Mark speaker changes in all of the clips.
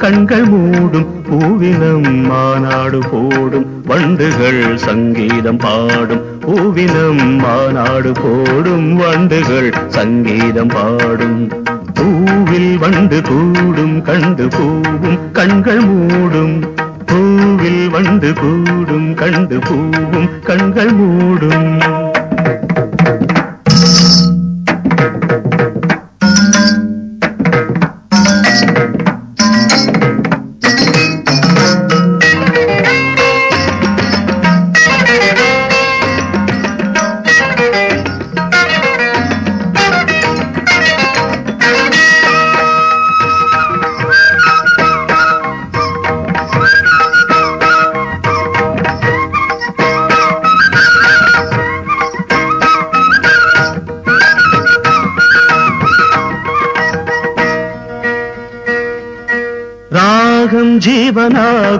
Speaker 1: கண்கள் மூடும் பூவினம் மாநாடு போடும் வண்டுகள் சங்கீதம் பாடும் பூவினம் மாநாடு போடும் வண்டுகள் சங்கீதம் பாடும். பூவில் வண்டு கூடும் கண்டு பூவும் கண்கள் மூடும். பூவில் வண்டு கூடும் கண்டு பூவும் கண்கள் மூடும்.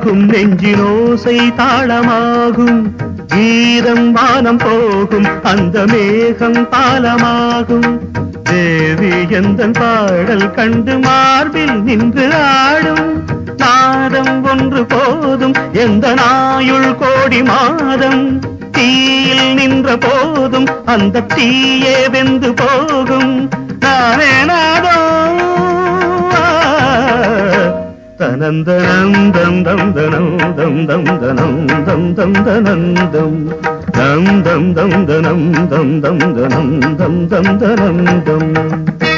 Speaker 1: ஜீவனாகும் நெஞ்சினோசை தாளமாகும். கீதம் வானம் போகும் அந்த மேகம் பாலமாகும். தேவி எந்த பாடல் கண்டு மார்பில் நின்று ஆடும். நாதம் ஒன்று போதும் எந்த நாயுள் கோடி மாதம். தீயில் நின்ற போதும் அந்த தீயே வெந்து போகும். நானே நாதோ தனந்தனம் தம் தம் தனம் தம் தம் தனம் தம் தம் தனந்தம் தம் தம் தம்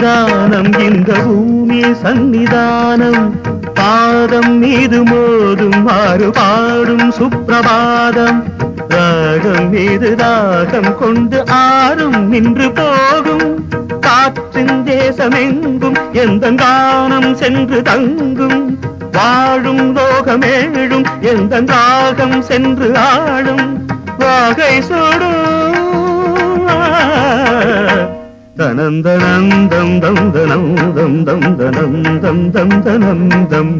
Speaker 1: என் இந்த பூமி சந்நிதானம் பாதம் மீது மோதும் மாறு பாடும் சுப்பிரபாதம். ராகம் மீது தாகம் கொண்டு ஆறும் நின்று போகும். காற்றின் தேசமெங்கும் எந்த தானம் சென்று தங்கும். வாழும் லோகமேழும் எந்த ராகம் சென்று ஆளும் வாகை சுடும். தனந்தனந்தம் தந்தனந்தம் தந்தனந்தம் தந்தனந்தம்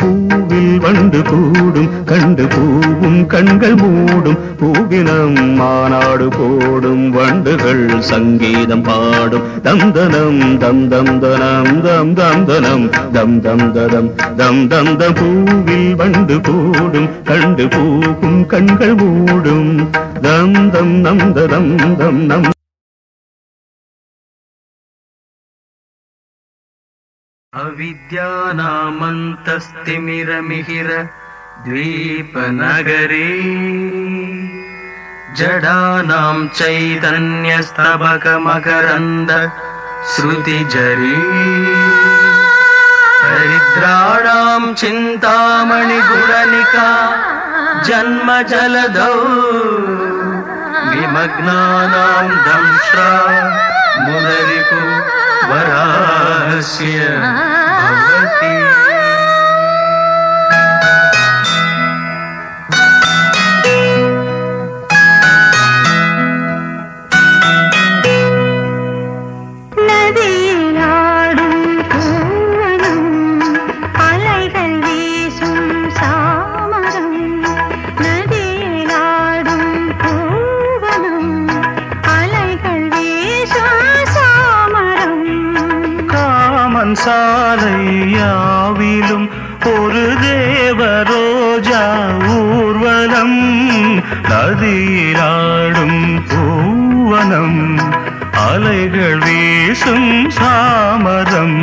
Speaker 1: பூவில் வண்டு கூடும் கண்டு பூவும் கண்கள் மூடும். பூவினம் மாநாடு போடும் வண்டுகள் சங்கீதம் பாடும். தந்தனம் தம் தம் தனம் தம் தந்தனம் தம் தம் ததம் தம் தந்த பூவில் வண்டு கூடும் கண்டு பூவும் கண்கள் மூடும். தந்தம் நந்ததம் தம் நம்
Speaker 2: अविद्यानामन्तस्तिमिरमिहिर द्वीपनगरे। जडानां चैतन्यस्तबकमकरन्द श्रुतिजरे दरिद्राणां चिन्तामणिगुणनिका जन्मजलदौ विमग्नानां दंश्रा मुदरिपु वरास्य
Speaker 3: 谢谢 சாலை யாவிலும் ஒரு தேவரோஜா ஊர்வலம் நதியிலாடும் பூவனம் அலைகள் வீசும் சாமரம்.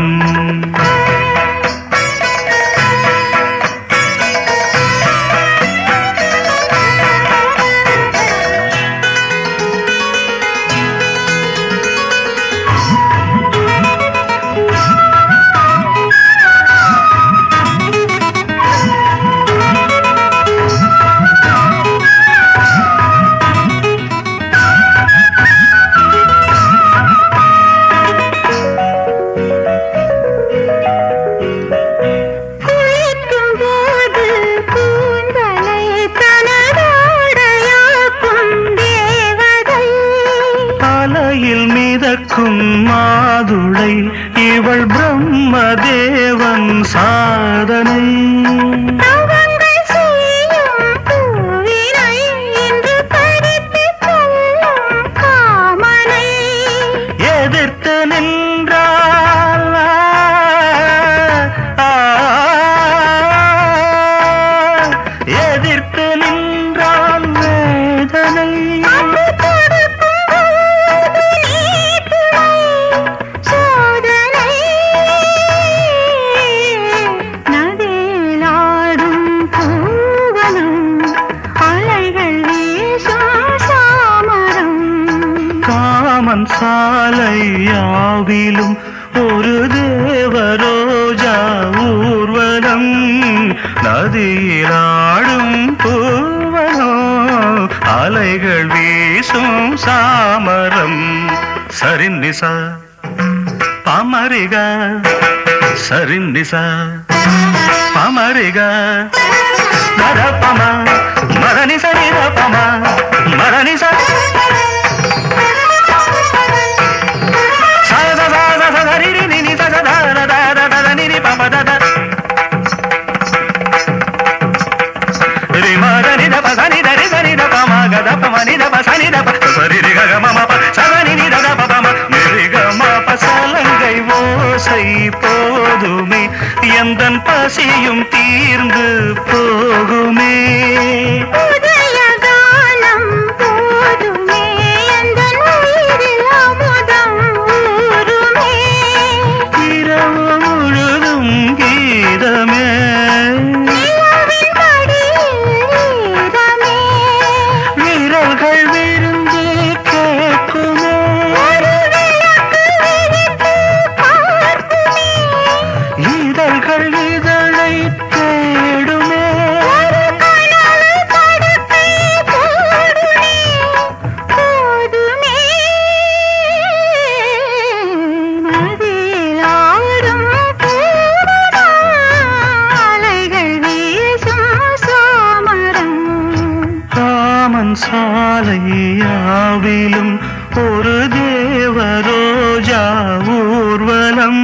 Speaker 3: சாலை யாவிலும் ஒரு தேவரோஜா ஊர்வலம்.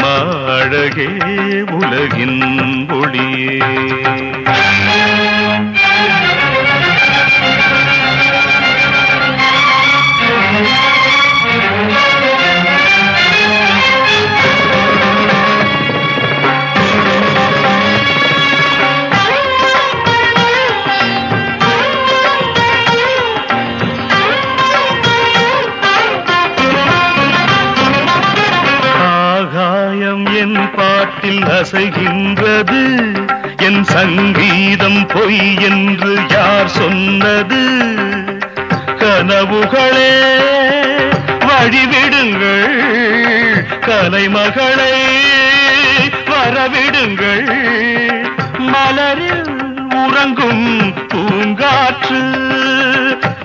Speaker 4: அம்மா அழகே உலகின் ஒளியே அசைகின்றது. என் சங்கீதம் பொய் என்று யார் சொன்னது? கனவுகளே வழிவிடுங்கள். கலைமகளை வரவிடுங்கள். மலரில் உறங்கும் பூங்காற்று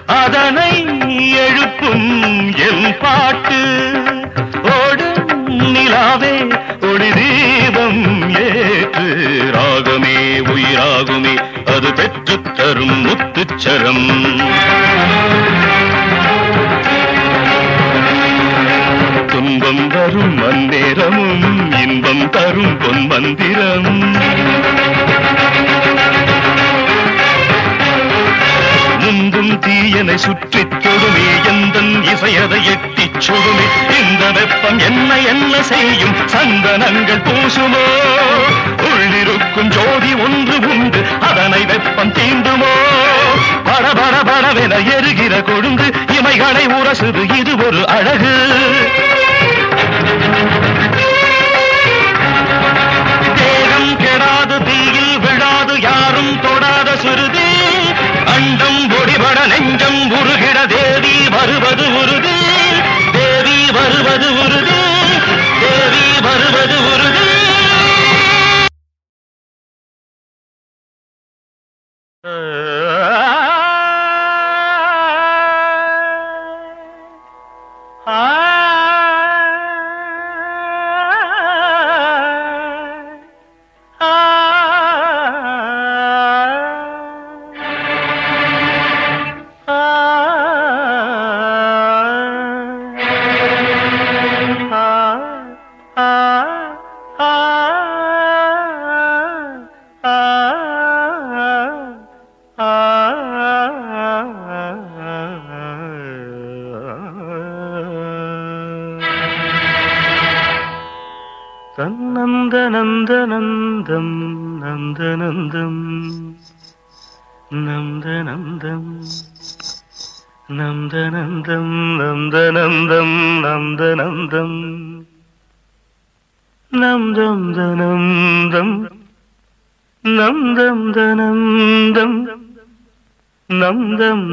Speaker 4: அதனை எழுப்பும் என் பாட்டு. ஓடும் நிலாவே ஒளி தீபம் ஏற்று ராகமே உயிராகுமே அது பெற்றுத் தரும் முத்துச்சரம். துன்பம் தரும் மந்தேரமும் இன்பம் தரும் பொன் மந்திரம் முந்தும் தீயனை சுற்றித் தொடுமே எந்தன் இசையதை எட்டி சுடுமே இந்த வெப்பம் என்ன என்ன செய்யும்? சந்தனங்கள் பூசுமோ? உள்ளிருக்கும் ஜோதி ஒன்று உண்டு அதனை வெப்பம் தீண்டுமோ? பட பட படவென எருகிற கொழுந்து இமைகளை உரசுது இது ஒரு அழகு. தேகம் கெடாது தீயில் விழாது யாரும் தொடாத சுருதி. அண்டம் பொடிபட நெஞ்சம் உருகிட தேவி வருவது உறுதி. வருவது உறுதி தேவி வருவது உறுதி.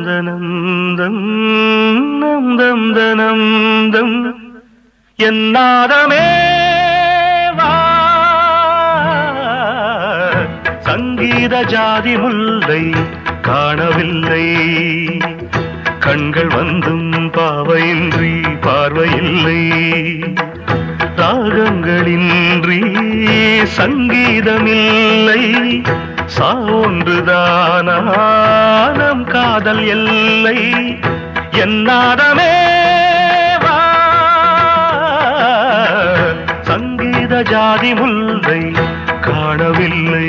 Speaker 4: நந்தம் தனந்தம் நந்தம் தனந்தம் என்னாதமே வா சங்கீத ஜாதி முல்லை காணவில்லை கண்கள் வந்தும் பாவையின்றி பார்வையில்லை ராகங்களின்றி சங்கீதமில்லை சான்றுதானம் காதல் எல்லை என்னாதமே சங்கீத ஜாதி முல்லை காணவில்லை.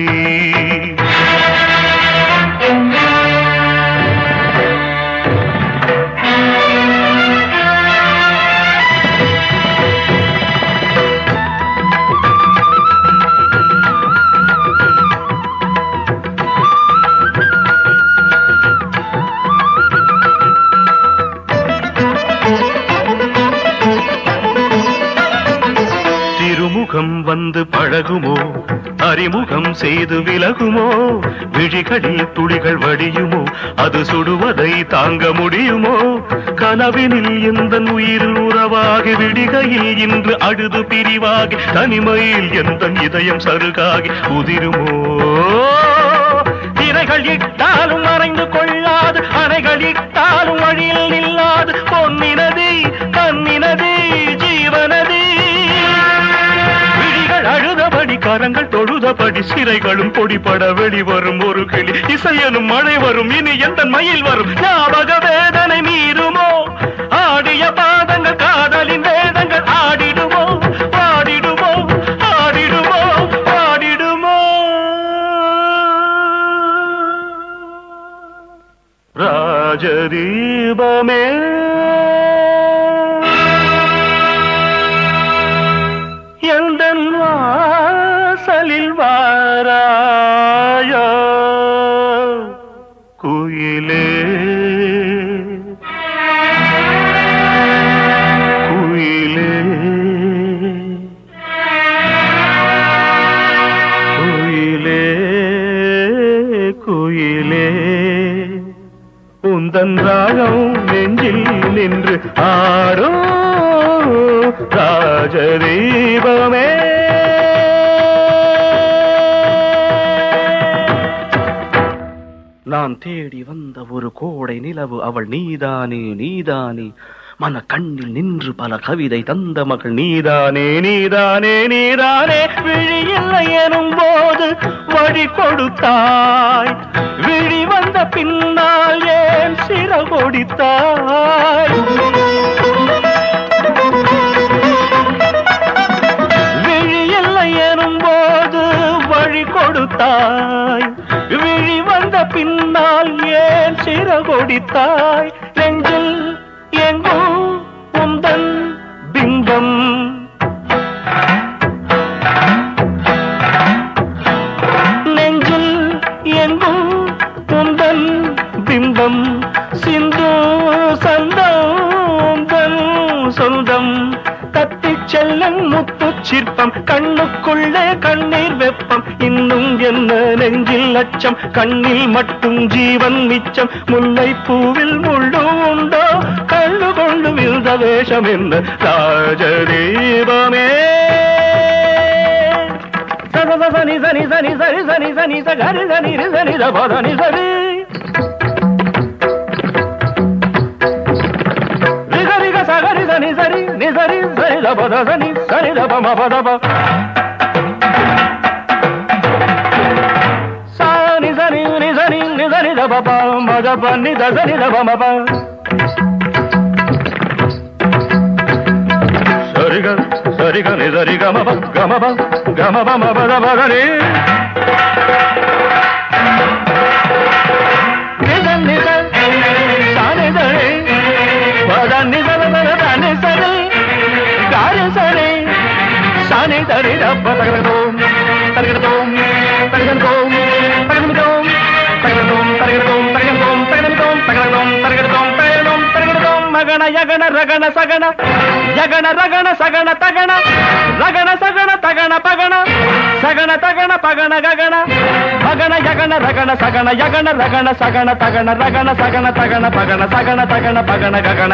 Speaker 4: முகம் வந்து பழகுமோ? அறிமுகம் செய்து விலகுமோ? விழிகளில் துளிகள் வடியுமோ? அது சுடுவதை தாங்க முடியுமோ? கனவினில் எந்த உயிரில் உறவாகி விடிகையில் இன்று அழுது பிரிவாகி தனிமையில் எந்த இதயம் சருகாகி உதிருமோ? இணைகள் இட்டாலும் மறைந்து கொள்ளாது அணைகள் வழியில் நில்லாது பொன்னினதி கண்ணினதி ஜீவனதி. கரங்கள் தொழுதபடி சிறைகளும் பொடிபட வெளிவரும் ஒரு கிளி. இசையனும் மழை வரும் இனி எந்த மயில் வரும்? ஞாபக வேதனை மீறுமோ? ஆடிய பாதங்கள் காதலின் வேதங்கள் ஆடிடுமோ? ஆடிடுமோ ஆடிடுமோ? ஆடிடுமோ ராஜதீபமே. உந்தன் ராகம் நெஞ்சில் நின்று ஆடோ ராஜதீபமே. நான் தேடி வந்த ஒரு கோடை நிலவு அவள் நீதானே நீதானே. மன கண்ணில் நின்று பல கவிதை தந்த மகள் நீதானே நீதானே நீதானே. விழியில்லை எனும் போது வழி கொடுத்தாய். விழி வந்த பின்னால் ஏன் சிற விழியில்லை எனும் போது வழி கொடுத்தாய். விழி வந்த பின்னால் ஏன் சிற நெஞ்ச எங்கும் உந்தன் பிம்பம். நெஞ்சில் எங்கும் உந்தன் பிம்பம். முத்து சிற்பம் கண்ணுக்குள்ளே கண்ணீர் வெப்பம். இன்னும் என்ன நெஞ்சில் அச்சம் கண்ணில் மட்டும் ஜீவன் மிச்சம். முல்லை பூவில் முள்ளு உண்டோ? கண்ணு கொண்டு விழுந்த வேஷம் என்ன? ராஜதீபமே. சதத சனி சனி சனி சரி சனி சனி சரி சனி சனி சனி சரி சரி சரி సరి సరి దబ దని సరి దబ మబ దబ సాని సని ని సని ని సని దబ ప మగ ప ని ద సని దబ మబ సరిగ సరిగ ని సరి గమ గమ గమ బ మబ దబ దని తానే తనే దబ్బ తగలగదోం తగలగదోం తగలగదోం తగలగదోం తగలగదోం తగలగదోం తగలగదోం తగలగదోం తగలగదోం తగలగదోం తగలగదోం తగలగదోం మగణ యగణ రగణ సగణ జగణ రగణ సగణ తగణ రగణ సగణ తగణ పగణ సగణ తగణ పగణ గగణ భగణ యగణ రగణ సగణ యగణ రగణ సగణ తగణ రగణ సగణ తగణ పగణ సగణ తగణ పగణ గగణ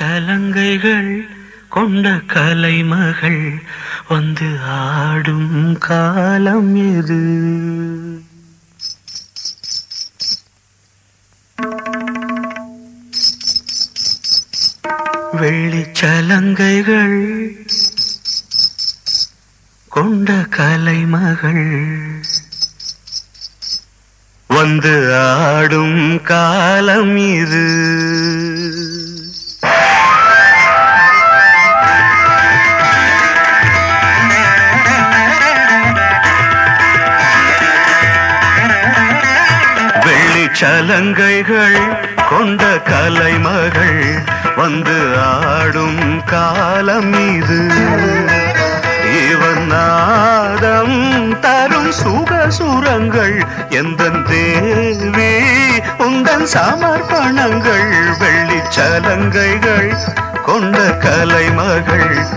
Speaker 2: சலங்கைகள் கொண்ட கலைமகள் வந்து ஆடும் காலம் எது? வெள்ளிச்சலங்கைகள் கொண்ட கலைமகள் வந்து ஆடும் காலம் இது
Speaker 5: சலங்கைகள் கொண்ட கலைமகள் வந்து ஆடும் காலம் இது. இவன் நாதம் தரும் சுக சுரங்கள் எந்த தேவி உந்தன் சமர்ப்பணங்கள் வெள்ளி சலங்கைகள் கொண்ட கலைமகள்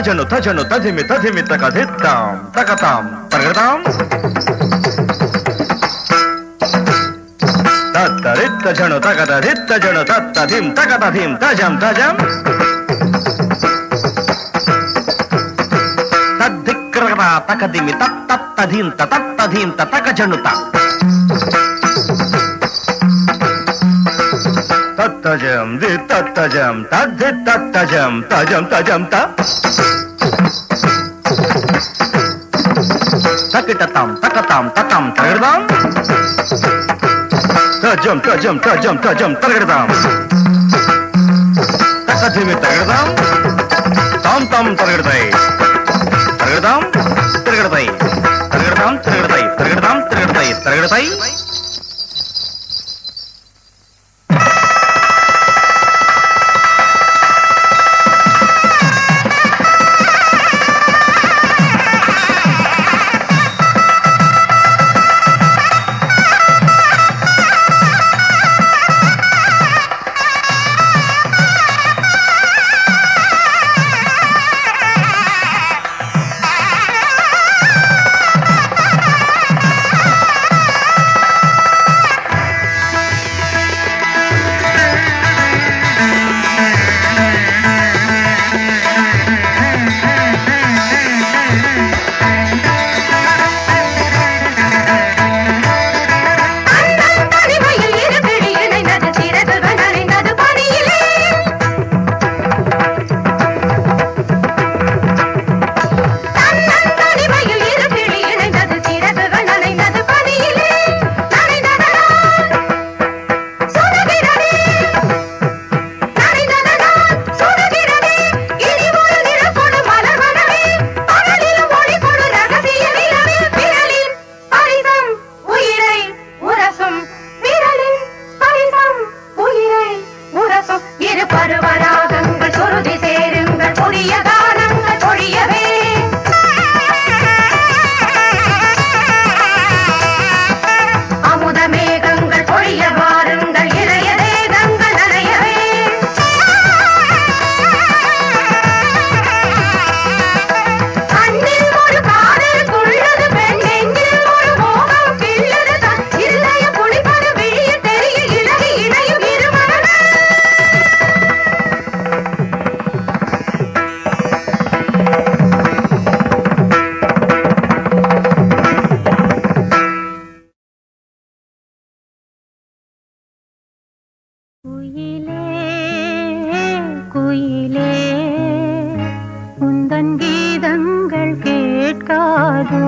Speaker 6: తజను తజను తదిమి తదిమి తక దిత్తాం తకతాం తగదాం తత్తరిత్త జను తగద రిత్త జను తత్త ధిం తగద ధిం తజం తజం తద్దిక్రగద తకదిమి తత్తత్త ధింత తత్త తజం ది తజం తద్ధి తజం తజం తజం తకిటతాం తకతాం తకం తగడదాం తజం తజం తజం తజం తగడదాం తకధిమి తగడదాం తాం తాం తగడదాయి తగడదాం తిరగడతాయి తగడదాం
Speaker 7: తిరగడతాయి తగడదాం తిరగడతాయి తిరగడతాయి குயிலே குயிலே உந்தன் கீதங்கள் கேட்காதோ?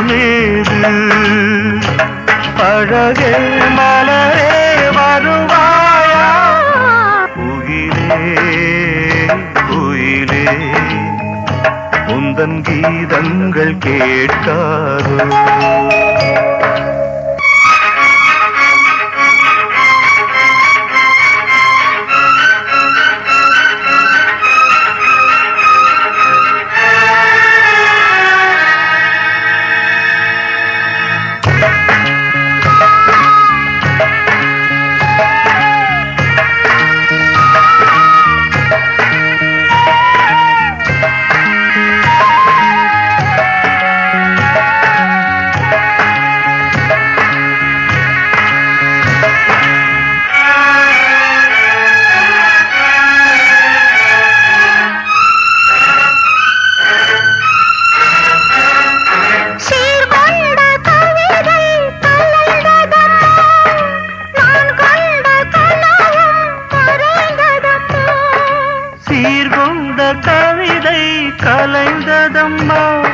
Speaker 2: மீது. அழகில் மலரே வருவாயா? உயிரே உயிரே. உந்தன் கீதங்கள் கேட்காதோ?
Speaker 7: கலைந்ததம்மா.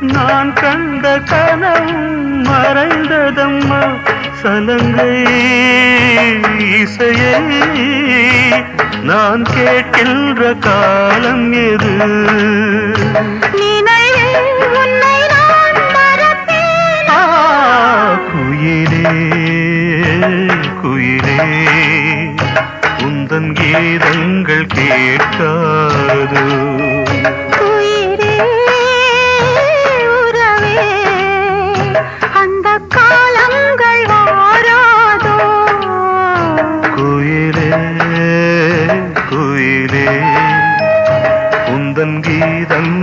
Speaker 7: நான் கண்ட கனவும் மறைந்ததம்மா.
Speaker 2: சலங்கை இசையை நான் கேட்கின்ற காலம் எது? குயிலே குயிலே. உந்தன் கீதங்கள் கேட்காதோ.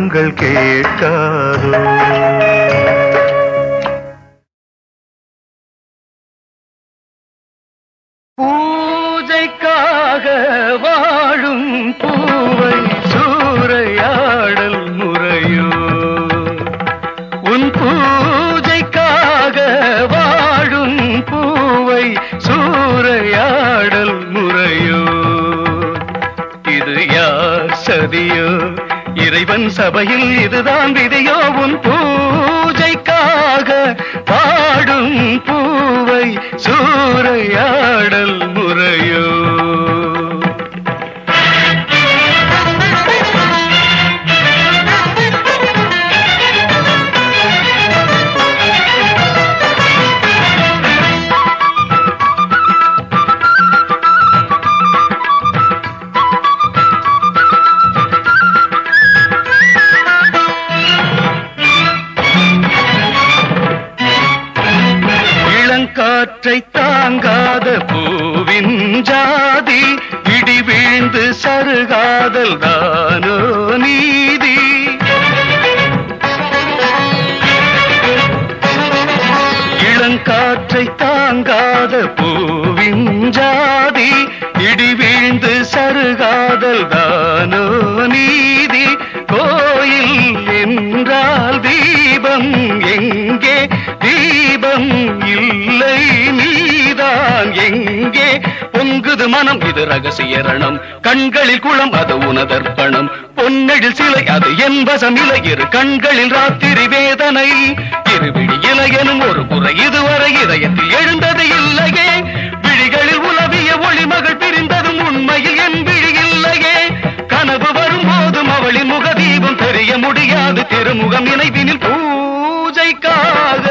Speaker 2: கீதங்கள் கேட்காதோ? பூஜைக்காக வாழும் பூவை சூறையாடல் முறையோ? உன் பூஜைக்காக வாழும் பூவை சூறையாடல் முறையோ? இது யார் சதியோ? இறைவன் சபையில் இதுதான் விதியோ உன் பூஜைக்காக பாடும் பூவை சூறையாடல் முறையோ. சருகாதல் தானோ நீதி? கோயில் என்றால் தீபம் எங்கே? தீபம் இல்லை நீதான் எங்கே? பொங்குது மனம் இது ரகசிய ரணம். கண்களில் குளம் அது உனதர்ப்பணம் பொன்னெழில் சிலை அது என் வசமில்லை. இரு கண்களில் ராத்திரி வேதனை. இருவிழி இலையனும் ஒரு குறை. இதுவரை இதயத்தில் எழுந்தது இல்லையே. விழிகளில் உலவிய ஒளிமகள் செய்ய முடியாது. திருமுகம் நினைவினில் பூஜைக்காக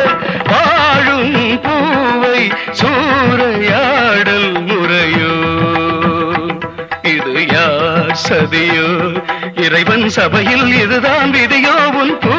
Speaker 2: வாழும் பூவை சூறையாடல் முறையோ. இது யார் சதியோ? இறைவன் சபையில் இதுதான் விதியோ. உன் பூ